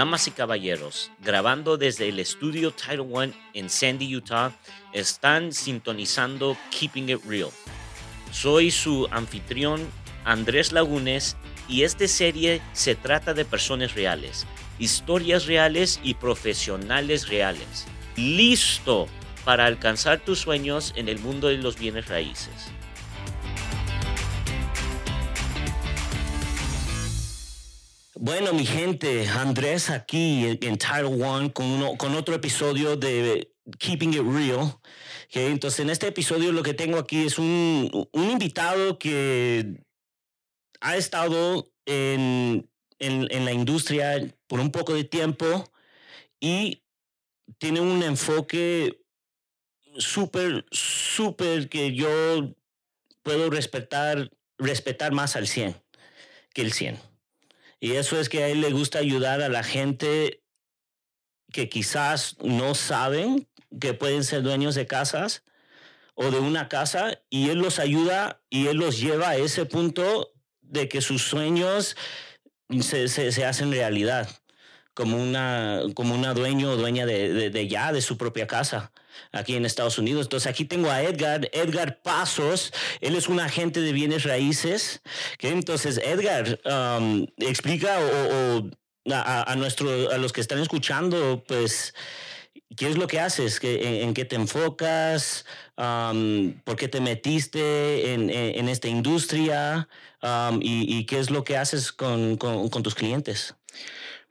Damas y caballeros, grabando desde el estudio Title One en Sandy, Utah, están sintonizando Keeping It Real. Soy su anfitrión Andrés Lagunes y esta serie se trata de personas reales, historias reales y profesionales reales. Listo para alcanzar tus sueños en el mundo de los bienes raíces. Bueno, mi gente, Andrés aquí en Title One con, con otro episodio de Keeping It Real. Entonces, en este episodio lo que tengo aquí es un, un invitado que ha estado en, en, en la industria por un poco de tiempo y tiene un enfoque súper, súper que yo puedo respetar, respetar más al 100 que el 100. Y eso es que a él le gusta ayudar a la gente que quizás no saben que pueden ser dueños de casas o de una casa y él los ayuda y él los lleva a ese punto de que sus sueños se, se, hacen realidad como una, como una dueño o dueña de, de, ya de su propia casa aquí en Estados Unidos. Entonces aquí tengo a Edgar, Edgar Pasos, él es un agente de bienes raíces. Entonces, Edgar, um, explica o, a, a, a los que están escuchando, pues, ¿qué es lo que haces? ¿En, qué te enfocas? Um, ¿Por qué te metiste en, en, esta industria? Um, y, qué es lo que haces con, con tus clientes?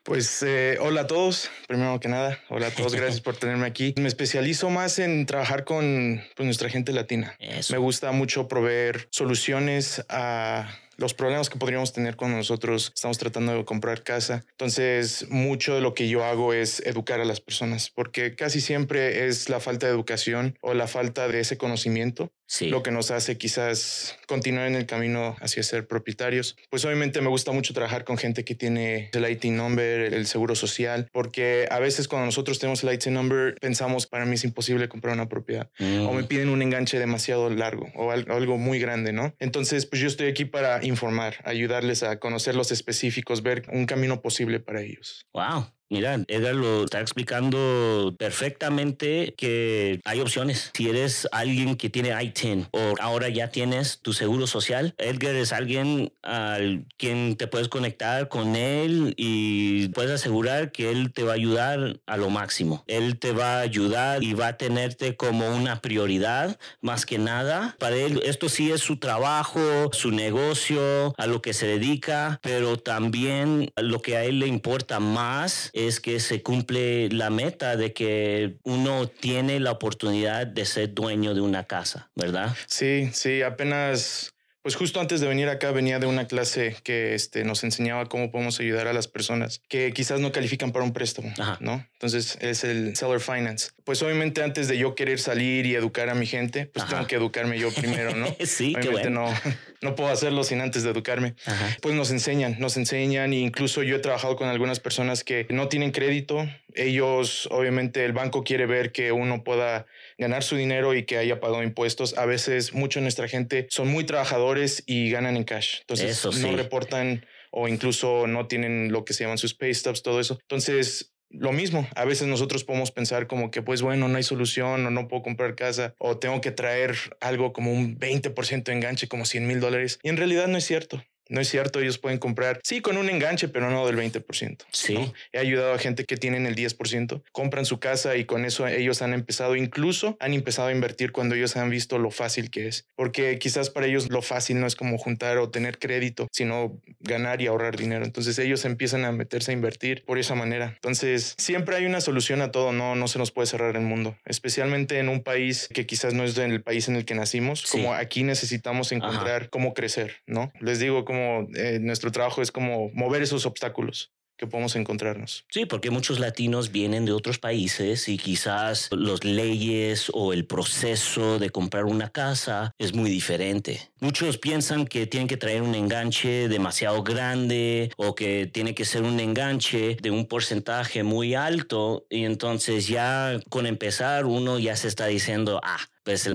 Pues eh, hola a todos, primero que nada, hola a todos, gracias por tenerme aquí. Me especializo más en trabajar con pues, nuestra gente latina. Me gusta mucho proveer soluciones a los problemas que podríamos tener cuando nosotros estamos tratando de comprar casa. Entonces, mucho de lo que yo hago es educar a las personas, porque casi siempre es la falta de educación o la falta de ese conocimiento lo que nos hace quizás continuar en el camino hacia ser propietarios. Pues obviamente me gusta mucho trabajar con gente que tiene el IT number, el seguro social, porque a veces cuando nosotros tenemos el IT number pensamos, para mí es imposible comprar una propiedad o me mm. piden un enganche demasiado largo o algo muy grande, ¿no? Entonces, pues yo estoy aquí para informar, ayudarles a conocer los específicos, ver un camino posible para ellos. Wow. Mira, Edgar lo está explicando perfectamente que hay opciones. Si eres alguien que tiene I-10 o ahora ya tienes tu seguro social, Edgar es alguien al quien te puedes conectar con él y puedes asegurar que él te va a ayudar a lo máximo. Él te va a ayudar y va a tenerte como una prioridad más que nada. Para él esto sí es su trabajo, su negocio, a lo que se dedica, pero también lo que a él le importa más es que se cumple la meta de que uno tiene la oportunidad de ser dueño de una casa, ¿verdad? Sí, sí, apenas pues justo antes de venir acá venía de una clase que este, nos enseñaba cómo podemos ayudar a las personas que quizás no califican para un préstamo, ¿no? Entonces es el seller finance. Pues obviamente antes de yo querer salir y educar a mi gente, pues tengo que educarme yo primero, ¿no? sí, obviamente qué no, no puedo hacerlo sin antes de educarme. Pues nos enseñan, nos enseñan e incluso yo he trabajado con algunas personas que no tienen crédito. Ellos, obviamente, el banco quiere ver que uno pueda ganar su dinero y que haya pagado impuestos. A veces, mucho de nuestra gente son muy trabajadores y ganan en cash. Entonces, no reportan o incluso no tienen lo que se llaman sus pay stubs, todo eso. Entonces, lo mismo, a veces nosotros podemos pensar como que, pues bueno, no hay solución o no puedo comprar casa o tengo que traer algo como un 20% de enganche, como 100 mil dólares. Y en realidad no es cierto. No es cierto, ellos pueden comprar, sí, con un enganche, pero no del 20%. Sí. He ayudado a gente que tienen el 10%, compran su casa y con eso ellos han empezado, incluso han empezado a invertir cuando ellos han visto lo fácil que es. Porque quizás para ellos lo fácil no es como juntar o tener crédito, sino ganar y ahorrar dinero. Entonces ellos empiezan a meterse a invertir por esa manera. Entonces siempre hay una solución a todo, no, no se nos puede cerrar el mundo, especialmente en un país que quizás no es el país en el que nacimos, como aquí necesitamos encontrar cómo crecer, ¿no? Les digo, como eh, nuestro trabajo es como mover esos obstáculos que podemos encontrarnos. Sí, porque muchos latinos vienen de otros países y quizás las leyes o el proceso de comprar una casa es muy diferente. Muchos piensan que tienen que traer un enganche demasiado grande o que tiene que ser un enganche de un porcentaje muy alto y entonces ya con empezar uno ya se está diciendo, ah,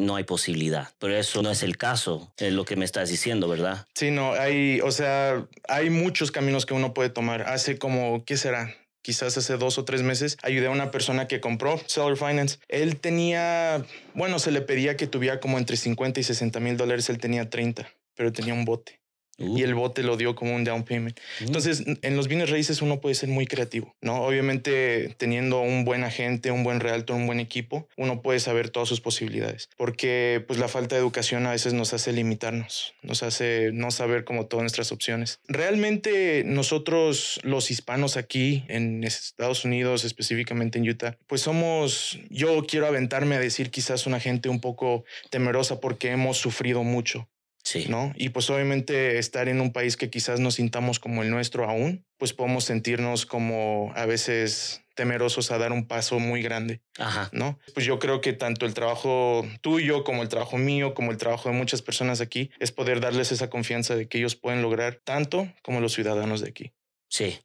no hay posibilidad. Pero eso no es el caso, es lo que me estás diciendo, ¿verdad? Sí, no, hay, o sea, hay muchos caminos que uno puede tomar. Hace como, ¿qué será? quizás hace dos o tres meses, ayudé a una persona que compró Seller Finance. Él tenía, bueno, se le pedía que tuviera como entre 50 y 60 mil dólares, él tenía 30, pero tenía un bote y el bote lo dio como un down payment. Mm. Entonces, en los bienes raíces uno puede ser muy creativo, ¿no? Obviamente, teniendo un buen agente, un buen realtor, un buen equipo, uno puede saber todas sus posibilidades, porque pues la falta de educación a veces nos hace limitarnos, nos hace no saber como todas nuestras opciones. Realmente nosotros los hispanos aquí en Estados Unidos, específicamente en Utah, pues somos, yo quiero aventarme a decir quizás una gente un poco temerosa porque hemos sufrido mucho. Sí. ¿No? Y pues obviamente estar en un país que quizás nos sintamos como el nuestro aún, pues podemos sentirnos como a veces temerosos a dar un paso muy grande. Ajá. ¿No? Pues yo creo que tanto el trabajo tuyo como el trabajo mío, como el trabajo de muchas personas aquí, es poder darles esa confianza de que ellos pueden lograr tanto como los ciudadanos de aquí. Sí.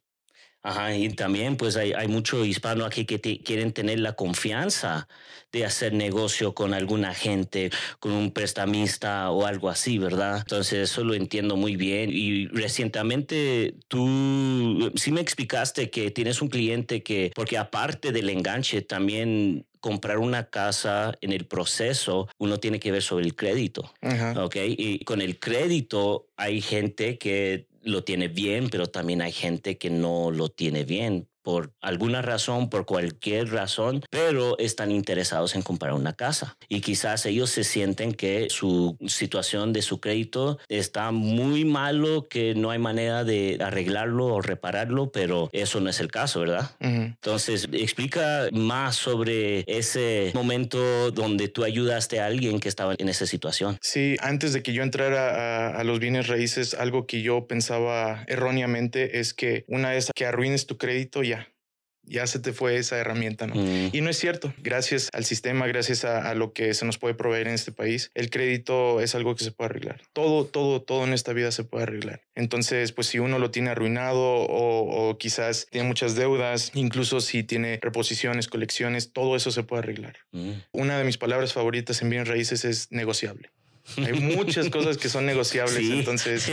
Ajá, y también pues hay, hay mucho hispano aquí que quieren tener la confianza de hacer negocio con alguna gente, con un prestamista o algo así, ¿verdad? Entonces eso lo entiendo muy bien. Y recientemente tú sí me explicaste que tienes un cliente que, porque aparte del enganche, también comprar una casa en el proceso, uno tiene que ver sobre el crédito. ¿Ok? Y con el crédito hay gente que lo tiene bien, pero también hay gente que no lo tiene bien por alguna razón, por cualquier razón, pero están interesados en comprar una casa. Y quizás ellos se sienten que su situación de su crédito está muy malo, que no hay manera de arreglarlo o repararlo, pero eso no es el caso, ¿verdad? Entonces, explica más sobre ese momento donde tú ayudaste a alguien que estaba en esa situación. Sí, antes de que yo entrara a, a los bienes raíces, algo que yo pensaba erróneamente es que una vez que arruines tu crédito, ya se te fue esa herramienta, ¿no? Mm. Y no es cierto. Gracias al sistema, gracias a, lo que se nos puede proveer en este país, el crédito es algo que se puede arreglar. Todo, todo, todo en esta vida se puede arreglar. Entonces, pues si uno lo tiene arruinado o, quizás tiene muchas deudas, incluso si tiene reposiciones, colecciones, todo eso se puede arreglar. Mm. Una de mis palabras favoritas en bien raíces es negociable. Hay muchas cosas que son negociables. Entonces,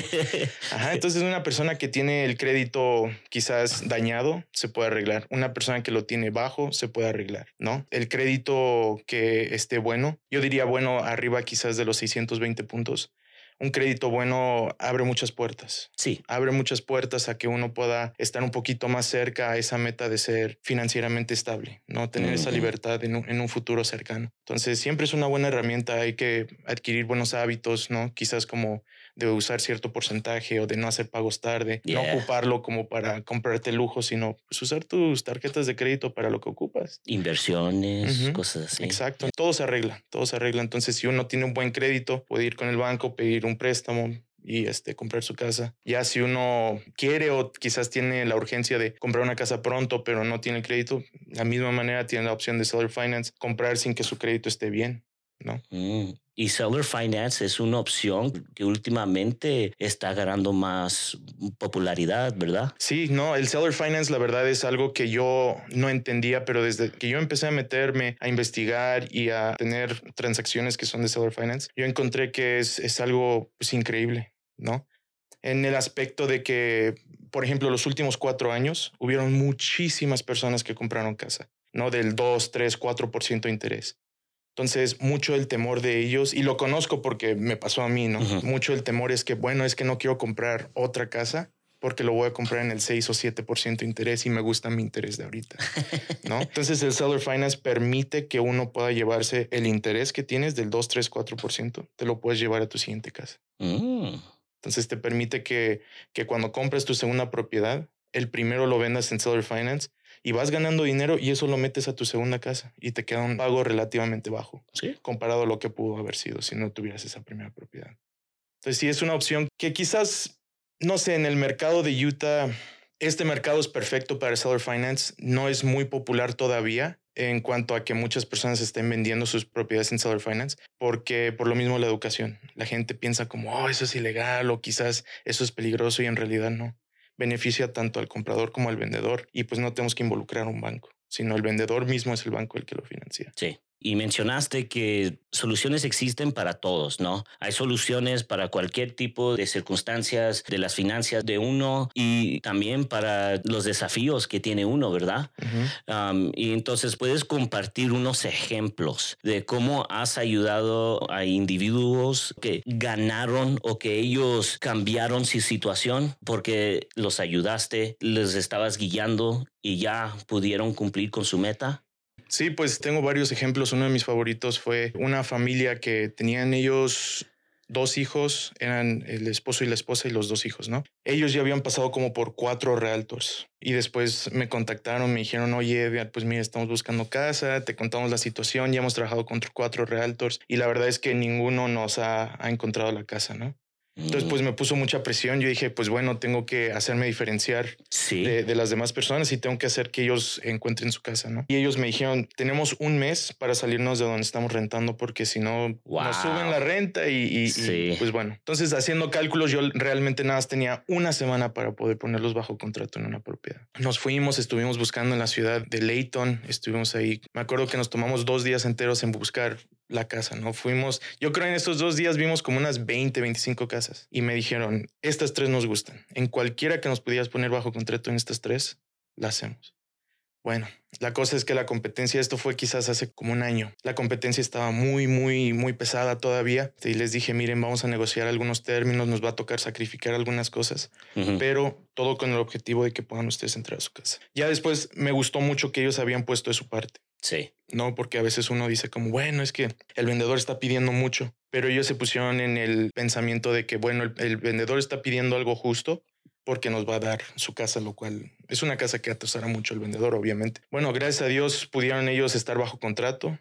ajá, entonces una persona que tiene el crédito quizás dañado se puede arreglar. Una persona que lo tiene bajo se puede arreglar, ¿no? El crédito que esté bueno, yo diría bueno arriba quizás de los 620 puntos un crédito bueno abre muchas puertas. Sí. Abre muchas puertas a que uno pueda estar un poquito más cerca a esa meta de ser financieramente estable, ¿no? Tener esa libertad en un, en un, futuro cercano. Entonces, siempre es una buena herramienta. Hay que adquirir buenos hábitos, ¿no? Quizás como de usar cierto porcentaje o de no hacer pagos tarde, no ocuparlo como para comprarte lujo, sino pues, usar tus tarjetas de crédito para lo que ocupas. Inversiones, cosas así. Exacto, todo se arregla, todo se arregla. Entonces, si uno tiene un buen crédito, puede ir con el banco, pedir un préstamo, y este, comprar su casa. Ya si uno quiere o quizás tiene la urgencia de comprar una casa pronto, pero no tiene el crédito, la misma manera tiene la opción de seller finance, comprar sin que su crédito esté bien. ¿No? Mm, y Seller Finance es una opción que últimamente está ganando más popularidad, ¿verdad? Sí, no, el Seller Finance la verdad es algo que yo no entendía, pero desde que yo empecé a meterme a investigar y a tener transacciones que son de Seller Finance, yo encontré que es, es algo pues, increíble, ¿no? En el aspecto de que, por ejemplo, los últimos cuatro años hubieron muchísimas personas que compraron casa, ¿no? Del 2, 3, 4% de interés. Entonces, mucho el temor de ellos, y lo conozco porque me pasó a mí, ¿no? Mucho el temor es que, bueno, es que no quiero comprar otra casa porque lo voy a comprar en el 6 o 7% de interés y me gusta mi interés de ahorita, ¿no? Entonces, el Seller Finance permite que uno pueda llevarse el interés que tienes del 2, 3, 4%, te lo puedes llevar a tu siguiente casa. Mm. Entonces, te permite que, que cuando compres tu segunda propiedad, el primero lo vendas en Seller Finance y vas ganando dinero y eso lo metes a tu segunda casa y te queda un pago relativamente bajo comparado a lo que pudo haber sido si no tuvieras esa primera propiedad. Entonces sí es una opción que quizás, no sé, en el mercado de Utah, este mercado es perfecto para seller finance, no es muy popular todavía en cuanto a que muchas personas estén vendiendo sus propiedades en seller finance, porque por lo mismo la educación, la gente piensa como, oh, eso es ilegal o quizás eso es peligroso y en realidad no beneficia tanto al comprador como al vendedor y pues no tenemos que involucrar a un banco. sino el vendedor mismo es el banco el que lo financia. Sí. Y mencionaste que soluciones existen para todos, ¿no? Hay soluciones para cualquier tipo de circunstancias de las finanzas de uno y también para los desafíos que tiene uno, ¿verdad? y entonces puedes compartir unos ejemplos de cómo has ayudado a individuos que ganaron o que ellos cambiaron su situación porque los ayudaste, les estabas guiando y ya pudieron cumplir con su meta. Sí, pues tengo varios ejemplos. Uno de mis favoritos fue una familia que tenían ellos dos hijos, eran el esposo y la esposa y los dos hijos, ¿no? Ellos ya habían pasado como por cuatro realtors y después me contactaron, me dijeron, oye, pues mira, estamos buscando casa, te contamos la situación, ya hemos trabajado con cuatro realtors y la verdad es que ninguno nos ha, ha encontrado la casa, ¿no? Entonces, pues me puso mucha presión. Yo dije, pues bueno, tengo que hacerme diferenciar de, las demás personas y tengo que hacer que ellos encuentren su casa, ¿no? Y ellos me dijeron, tenemos un mes para salirnos de donde estamos rentando porque si no, nos suben la renta y, pues bueno. Entonces, haciendo cálculos, yo realmente nada más tenía una semana para poder ponerlos bajo contrato en una propiedad. Nos fuimos, estuvimos buscando en la ciudad de Layton, estuvimos ahí. Me acuerdo que nos tomamos dos días enteros en buscar la casa, ¿no? Fuimos, yo creo en estos dos días vimos como unas 20, 25 casas y me dijeron, estas tres nos gustan. En cualquiera que nos pudieras poner bajo contrato en estas tres, la hacemos. Bueno, la cosa es que la competencia, esto fue quizás hace como un año, la competencia estaba muy, muy, muy pesada todavía y les dije, miren, vamos a negociar algunos términos, nos va a tocar sacrificar algunas cosas, pero todo con el objetivo de que puedan ustedes entrar a su casa. Ya después me gustó mucho que ellos habían puesto de su parte. Sí. No, porque a veces uno dice como, bueno, es que el vendedor está pidiendo mucho, pero ellos se pusieron en el pensamiento de que, bueno, el, vendedor está pidiendo algo justo porque nos va a dar su casa, lo cual es una casa que atrasará mucho el vendedor, obviamente. Bueno, gracias a Dios pudieron ellos estar bajo contrato.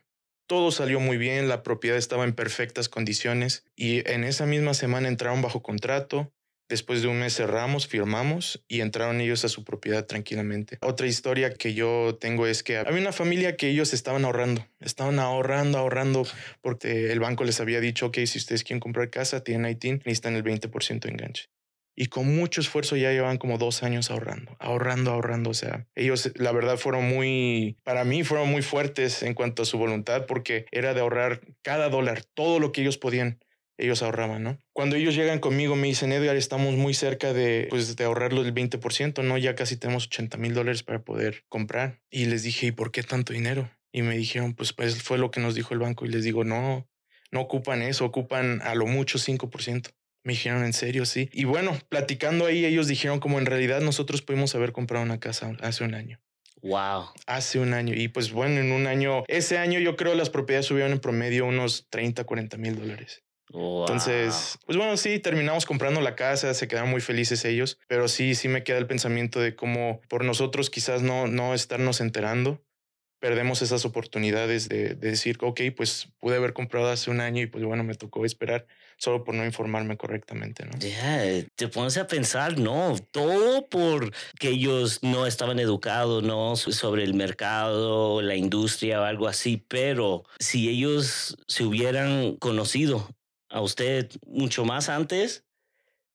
Todo salió muy bien, la propiedad estaba en perfectas condiciones y en esa misma semana entraron bajo contrato. Después de un mes cerramos, firmamos y entraron ellos a su propiedad tranquilamente. Otra historia que yo tengo es que había una familia que ellos estaban ahorrando, estaban ahorrando, ahorrando, porque el banco les había dicho, ok, si ustedes quieren comprar casa, tienen ITIN, necesitan el 20% de enganche. Y con mucho esfuerzo ya llevan como dos años ahorrando, ahorrando, ahorrando. O sea, ellos la verdad fueron muy, para mí fueron muy fuertes en cuanto a su voluntad porque era de ahorrar cada dólar, todo lo que ellos podían ellos ahorraban, ¿no? Cuando ellos llegan conmigo me dicen, Edgar, estamos muy cerca de, pues, de ahorrarlo el 20%, ¿no? Ya casi tenemos 80 mil dólares para poder comprar. Y les dije, ¿y por qué tanto dinero? Y me dijeron, pues, pues fue lo que nos dijo el banco. Y les digo, no, no ocupan eso, ocupan a lo mucho 5%. Me dijeron, ¿en serio? Sí. Y bueno, platicando ahí, ellos dijeron como en realidad nosotros pudimos haber comprado una casa hace un año. Wow. Hace un año. Y pues bueno, en un año, ese año yo creo las propiedades subieron en promedio unos 30, 40 mil dólares. Entonces, pues bueno, sí, terminamos comprando la casa, se quedaron muy felices ellos, pero sí, sí me queda el pensamiento de cómo por nosotros quizás no, no estarnos enterando, perdemos esas oportunidades de, decir, ok, pues pude haber comprado hace un año y pues bueno, me tocó esperar solo por no informarme correctamente, ¿no? Ya, te pones a pensar, no, todo por que ellos no estaban educados, ¿no? Sobre el mercado, la industria o algo así, pero si ellos se hubieran conocido a usted mucho más antes,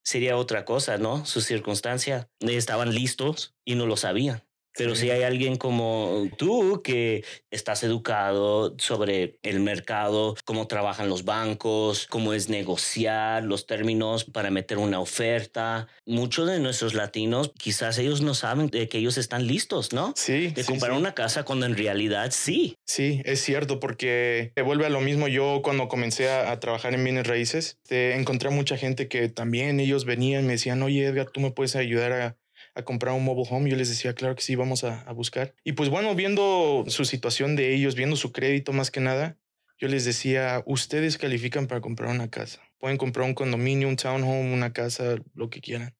sería otra cosa, ¿no? Su circunstancia. Estaban listos y no lo sabían. Pero si hay alguien como tú que estás educado sobre el mercado, cómo trabajan los bancos, cómo es negociar los términos para meter una oferta. Muchos de nuestros latinos, quizás ellos no saben de que ellos están listos, ¿no? Sí. De comprar una casa cuando en realidad sí. Sí, es cierto, porque vuelve a lo mismo. Yo cuando comencé a, trabajar en bienes raíces, te encontré mucha gente que también ellos venían y me decían, oye Edgar, tú me puedes ayudar a a comprar un mobile home. Yo les decía, claro que sí, vamos a, buscar. Y pues bueno, viendo su situación de ellos, viendo su crédito más que nada, yo les decía, ustedes califican para comprar una casa. Pueden comprar un condominio, un townhome, una casa, lo que quieran.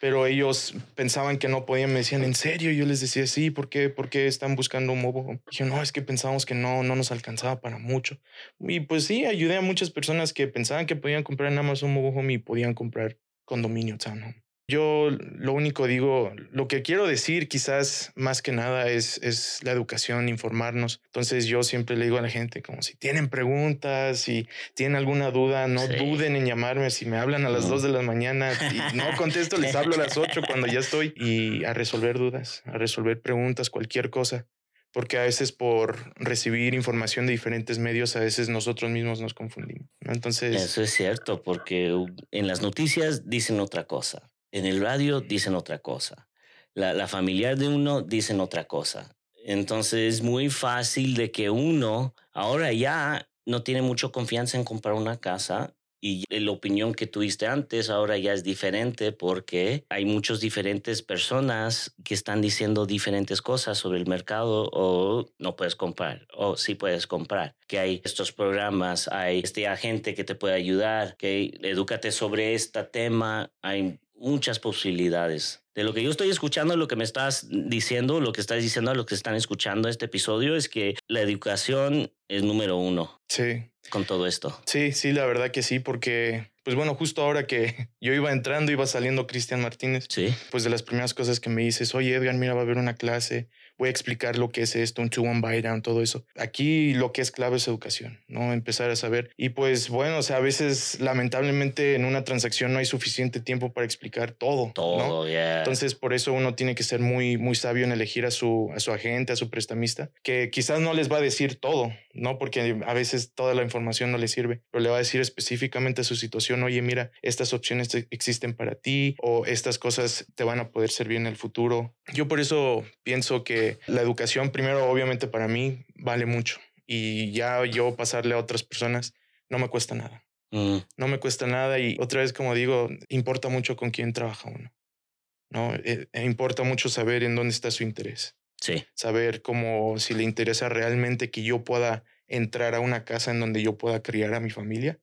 Pero ellos pensaban que no podían, me decían, ¿en serio? Yo les decía, sí, ¿por qué? ¿Por qué están buscando un mobile home? Dije, no, es que pensábamos que no, no nos alcanzaba para mucho. Y pues sí, ayudé a muchas personas que pensaban que podían comprar nada más un mobile home y podían comprar condominio, townhome. Yo lo único digo, lo que quiero decir quizás más que nada es, es la educación, informarnos. Entonces yo siempre le digo a la gente como si tienen preguntas, si tienen alguna duda, no duden en llamarme. Si me hablan a las dos de la mañana y no contesto, les hablo a las ocho cuando ya estoy y a resolver dudas, a resolver preguntas, cualquier cosa porque a veces por recibir información de diferentes medios, a veces nosotros mismos nos confundimos. Entonces... Eso es cierto, porque en las noticias dicen otra cosa, en el radio dicen otra cosa, la, la familiar de uno dicen otra cosa. Entonces es muy fácil de que uno ahora ya no tiene mucha confianza en comprar una casa y la opinión que tuviste antes ahora ya es diferente porque hay muchas diferentes personas que están diciendo diferentes cosas sobre el mercado o no puedes comprar o sí puedes comprar. Que hay estos programas, hay este agente que te puede ayudar, que edúcate sobre este tema, hay muchas posibilidades. De lo que yo estoy escuchando, lo que me estás diciendo, lo que estás diciendo a los que están escuchando este episodio es que la educación es número uno. Sí. Con todo esto. Sí, sí, la verdad que sí, porque, pues bueno, justo ahora que yo iba entrando, iba saliendo Cristian Martínez. Sí. Pues de las primeras cosas que me dices, oye, Edgar, mira, va a haber una clase voy a explicar lo que es esto, un two-one buy down, todo eso. Aquí lo que es clave es educación, ¿no? Empezar a saber. Y pues bueno, o sea, a veces lamentablemente en una transacción no hay suficiente tiempo para explicar todo. Todo, ¿no? Entonces por eso uno tiene que ser muy, muy sabio en elegir a su, a su agente, a su prestamista, que quizás no les va a decir todo, ¿no? Porque a veces toda la información no le sirve, pero le va a decir específicamente a su situación, oye, mira, estas opciones existen para ti o estas cosas te van a poder servir en el futuro. Yo por eso pienso que la educación primero obviamente para mí vale mucho y ya yo pasarle a otras personas no me cuesta nada. Mm. No me cuesta nada y otra vez como digo, importa mucho con quién trabaja uno. ¿no? E, e importa mucho saber en dónde está su interés. Sí. Saber cómo si le interesa realmente que yo pueda entrar a una casa en donde yo pueda criar a mi familia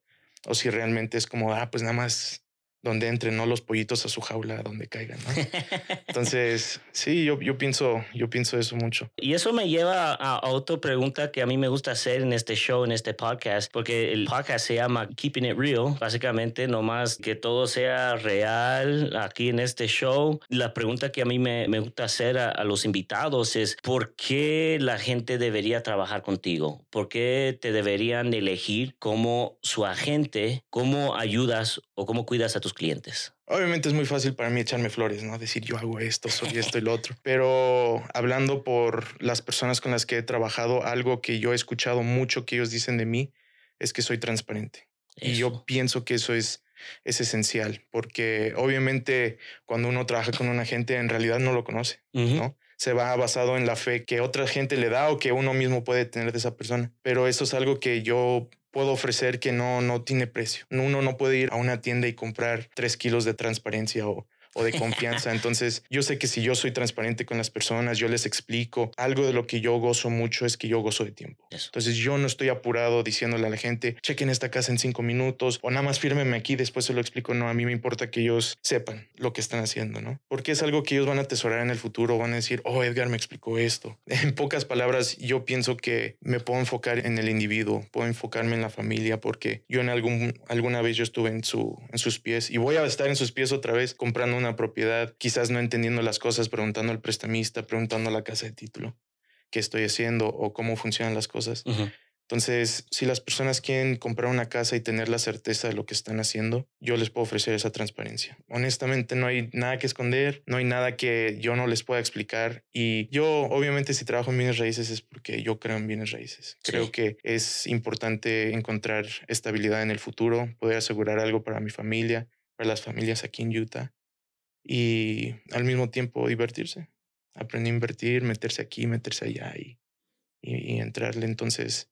o si realmente es como, ah, pues nada más donde entren ¿no? los pollitos a su jaula donde caigan. ¿no? Entonces, sí, yo, yo, pienso, yo pienso eso mucho. Y eso me lleva a, otra pregunta que a mí me gusta hacer en este show, en este podcast, porque el podcast se llama Keeping It Real, básicamente nomás que todo sea real aquí en este show. La pregunta que a mí me, me gusta hacer a, a los invitados es, ¿por qué la gente debería trabajar contigo? ¿Por qué te deberían elegir como su agente? ¿Cómo ayudas o cómo cuidas a tus clientes? Obviamente es muy fácil para mí echarme flores, ¿no? Decir yo hago esto, soy esto y lo otro. Pero hablando por las personas con las que he trabajado, algo que yo he escuchado mucho que ellos dicen de mí es que soy transparente. Y yo pienso que eso es, es esencial, porque obviamente cuando uno trabaja con una gente en realidad no lo conoce, ¿no? Se va basado en la fe que otra gente le da o que uno mismo puede tener de esa persona. Pero eso es algo que yo puedo ofrecer que no, no tiene precio. Uno no puede ir a una tienda y comprar tres kilos de transparencia o o de confianza. Entonces, yo sé que si yo soy transparente con las personas, yo les explico, algo de lo que yo gozo mucho es que yo gozo de tiempo. Entonces, yo no estoy apurado diciéndole a la gente, chequen esta casa en cinco minutos o nada más fírmeme aquí, después se lo explico. No, a mí me importa que ellos sepan lo que están haciendo, ¿no? Porque es algo que ellos van a atesorar en el futuro, van a decir, oh, Edgar me explicó esto. En pocas palabras, yo pienso que me puedo enfocar en el individuo, puedo enfocarme en la familia, porque yo en algún, alguna vez yo estuve en, su, en sus pies y voy a estar en sus pies otra vez comprando una propiedad, quizás no entendiendo las cosas, preguntando al prestamista, preguntando a la casa de título qué estoy haciendo o cómo funcionan las cosas. Entonces, si las personas quieren comprar una casa y tener la certeza de lo que están haciendo, yo les puedo ofrecer esa transparencia. Honestamente, no hay nada que esconder, no hay nada que yo no les pueda explicar. Y yo, obviamente, si trabajo en bienes raíces es porque yo creo en bienes raíces. Creo que es importante encontrar estabilidad en el futuro, poder asegurar algo para mi familia, para las familias aquí en Utah y al mismo tiempo divertirse. Aprender a invertir, meterse aquí, meterse allá y, y, entrarle. Entonces,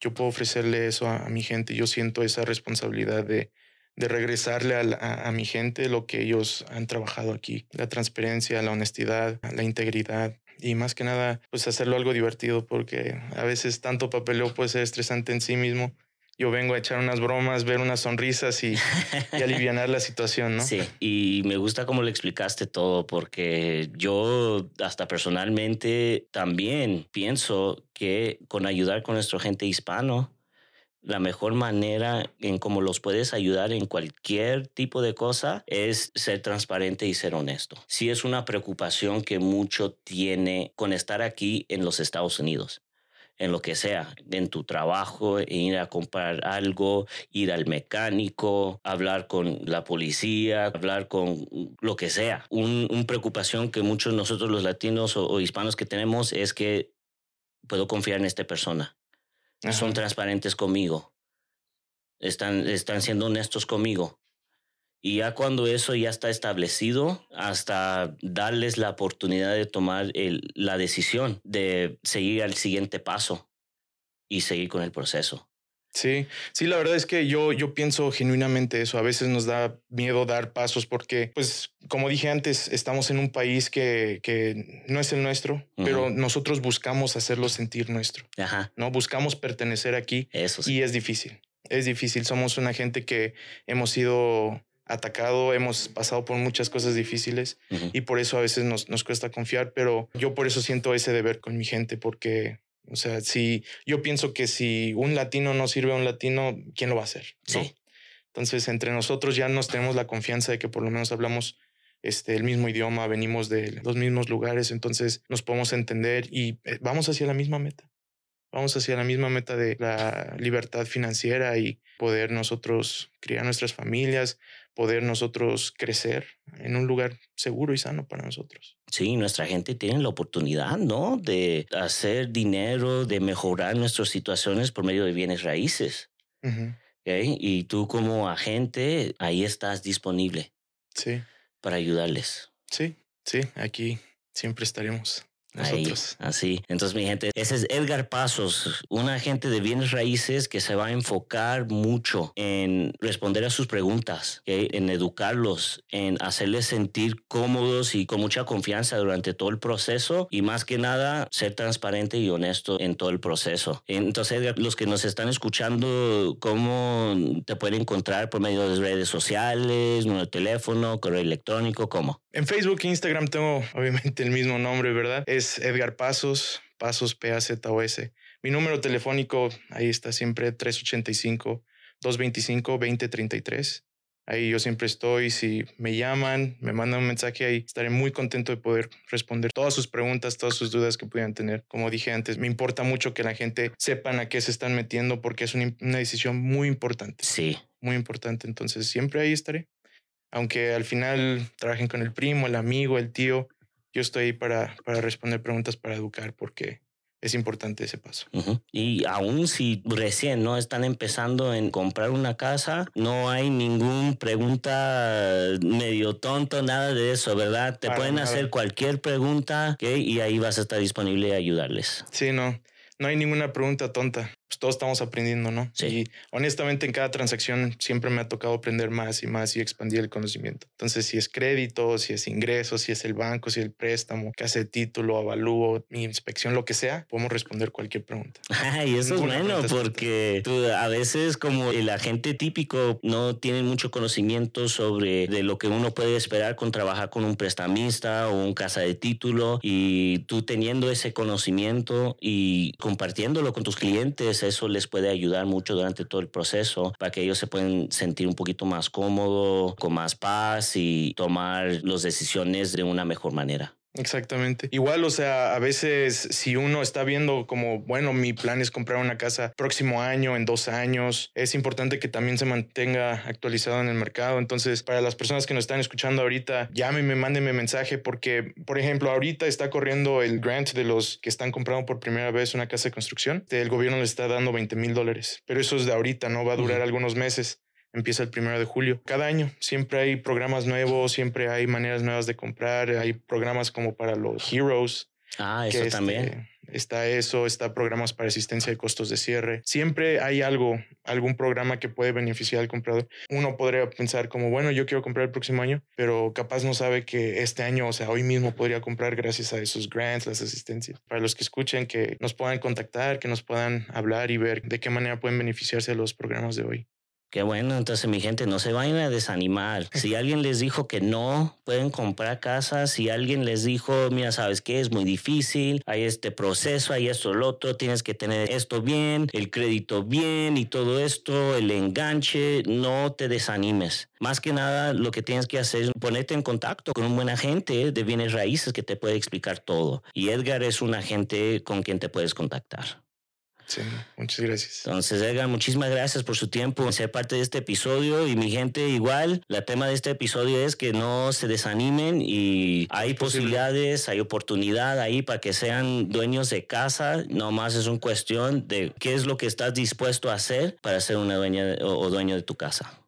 yo puedo ofrecerle eso a, mi gente. Yo siento esa responsabilidad de, de regresarle a, a, mi gente lo que ellos han trabajado aquí. La transparencia, la honestidad, la integridad. Y más que nada, pues hacerlo algo divertido porque a veces tanto papeleo puede ser estresante en sí mismo yo vengo a echar unas bromas, ver unas sonrisas y, y aliviar la situación, ¿no? Sí, y me gusta cómo le explicaste todo, porque yo hasta personalmente también pienso que con ayudar con nuestro gente hispano, la mejor manera en cómo los puedes ayudar en cualquier tipo de cosa es ser transparente y ser honesto. Si es una preocupación que mucho tiene con estar aquí en los Estados Unidos en lo que sea, en tu trabajo, ir a comprar algo, ir al mecánico, hablar con la policía, hablar con lo que sea. Una preocupación que muchos nosotros los latinos o, hispanos que tenemos es que puedo confiar en esta persona. Son transparentes conmigo. Están, están siendo honestos conmigo. Y ya cuando eso ya está establecido, hasta darles la oportunidad de tomar la decisión de seguir al siguiente paso y seguir con el proceso. Sí, sí, la verdad es que yo, yo pienso genuinamente eso. A veces nos da miedo dar pasos porque, pues, como dije antes, estamos en un país que, que no es el nuestro, pero nosotros buscamos hacerlo sentir nuestro. Ajá. No buscamos pertenecer aquí. Eso sí. Y es difícil. Es difícil. Somos una gente que hemos sido atacado, hemos pasado por muchas cosas difíciles y por eso a veces nos, nos cuesta confiar, pero yo por eso siento ese deber con mi gente, porque, o sea, si yo pienso que si un latino no sirve a un latino, ¿quién lo va a hacer? Sí. Entonces, entre nosotros ya nos tenemos la confianza de que por lo menos hablamos este, el mismo idioma, venimos de los mismos lugares, entonces nos podemos entender y eh, vamos hacia la misma meta. Vamos hacia la misma meta de la libertad financiera y poder nosotros criar nuestras familias, poder nosotros crecer en un lugar seguro y sano para nosotros. Sí, nuestra gente tiene la oportunidad, ¿no? De hacer dinero, de mejorar nuestras situaciones por medio de bienes raíces. Y tú como agente, ahí estás disponible. Sí. Para ayudarles. Sí, sí, aquí siempre estaremos. Nosotros. así. Entonces, mi gente, ese es Edgar Pasos, un agente de bienes raíces que se va a enfocar mucho en responder a sus preguntas, en educarlos, en hacerles sentir cómodos y con mucha confianza durante todo el proceso y más que nada ser transparente y honesto en todo el proceso. Entonces, Edgar, los que nos están escuchando, ¿cómo te pueden encontrar por medio de redes sociales, número de teléfono, correo electrónico, cómo? En Facebook e Instagram tengo obviamente el mismo nombre, ¿verdad? Es Edgar Pasos, Pasos P-A-Z-O-S. Mi número telefónico, ahí está siempre 385-225-2033. Ahí yo siempre estoy. Si me llaman, me mandan un mensaje ahí, estaré muy contento de poder responder todas sus preguntas, todas sus dudas que puedan tener. Como dije antes, me importa mucho que la gente sepan a qué se están metiendo porque es una, una decisión muy importante. Sí. Muy importante. Entonces, siempre ahí estaré aunque al final trabajen con el primo, el amigo, el tío, yo estoy ahí para, para responder preguntas, para educar, porque es importante ese paso. Y aún si recién no están empezando en comprar una casa, no hay ningún pregunta medio tonto, nada de eso, ¿verdad? Te pueden hacer cualquier pregunta y ahí vas a estar disponible a ayudarles. Sí, no, no hay ninguna pregunta tonta pues todos estamos aprendiendo, ¿no? Sí. Y honestamente en cada transacción siempre me ha tocado aprender más y más y expandir el conocimiento. Entonces, si es crédito, si es ingreso, si es el banco, si es el préstamo, que hace título, avalúo, mi inspección, lo que sea, podemos responder cualquier pregunta. y eso es bueno porque a veces como el agente típico no tiene mucho conocimiento sobre de lo que uno puede esperar con trabajar con un prestamista o un casa de título y tú teniendo ese conocimiento y compartiéndolo con tus clientes eso les puede ayudar mucho durante todo el proceso para que ellos se puedan sentir un poquito más cómodo, con más paz y tomar las decisiones de una mejor manera. Exactamente. Igual, o sea, a veces si uno está viendo como, bueno, mi plan es comprar una casa próximo año, en dos años, es importante que también se mantenga actualizado en el mercado. Entonces, para las personas que nos están escuchando ahorita, llámenme, mándenme mensaje porque, por ejemplo, ahorita está corriendo el grant de los que están comprando por primera vez una casa de construcción. El gobierno les está dando 20 mil dólares, pero eso es de ahorita, ¿no? Va a durar algunos meses empieza el primero de julio. Cada año siempre hay programas nuevos, siempre hay maneras nuevas de comprar, hay programas como para los Heroes. Ah, eso este, también. está eso, está programas para asistencia de costos de cierre. Siempre hay algo, algún programa que puede beneficiar al comprador. Uno podría pensar como, bueno, yo quiero comprar el próximo año, pero capaz no sabe que este año, o sea, hoy mismo podría comprar gracias a esos grants, las asistencias. Para los que escuchen, que nos puedan contactar, que nos puedan hablar y ver de qué manera pueden beneficiarse de los programas de hoy. Qué bueno, entonces mi gente, no se vayan a desanimar. Si alguien les dijo que no pueden comprar casas, si alguien les dijo, mira, sabes qué, es muy difícil, hay este proceso, hay esto, lo otro, tienes que tener esto bien, el crédito bien y todo esto, el enganche, no te desanimes. Más que nada, lo que tienes que hacer es ponerte en contacto con un buen agente de bienes raíces que te puede explicar todo. Y Edgar es un agente con quien te puedes contactar. Sí, muchas gracias. Entonces, Edgar, muchísimas gracias por su tiempo en ser parte de este episodio. Y mi gente, igual, la tema de este episodio es que no se desanimen y hay posibilidades, hay oportunidad ahí para que sean dueños de casa. Nomás es una cuestión de qué es lo que estás dispuesto a hacer para ser una dueña o dueño de tu casa.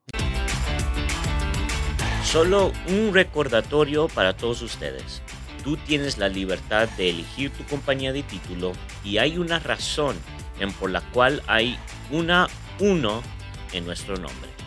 Solo un recordatorio para todos ustedes. Tú tienes la libertad de elegir tu compañía de título y hay una razón en por la cual hay una uno en nuestro nombre.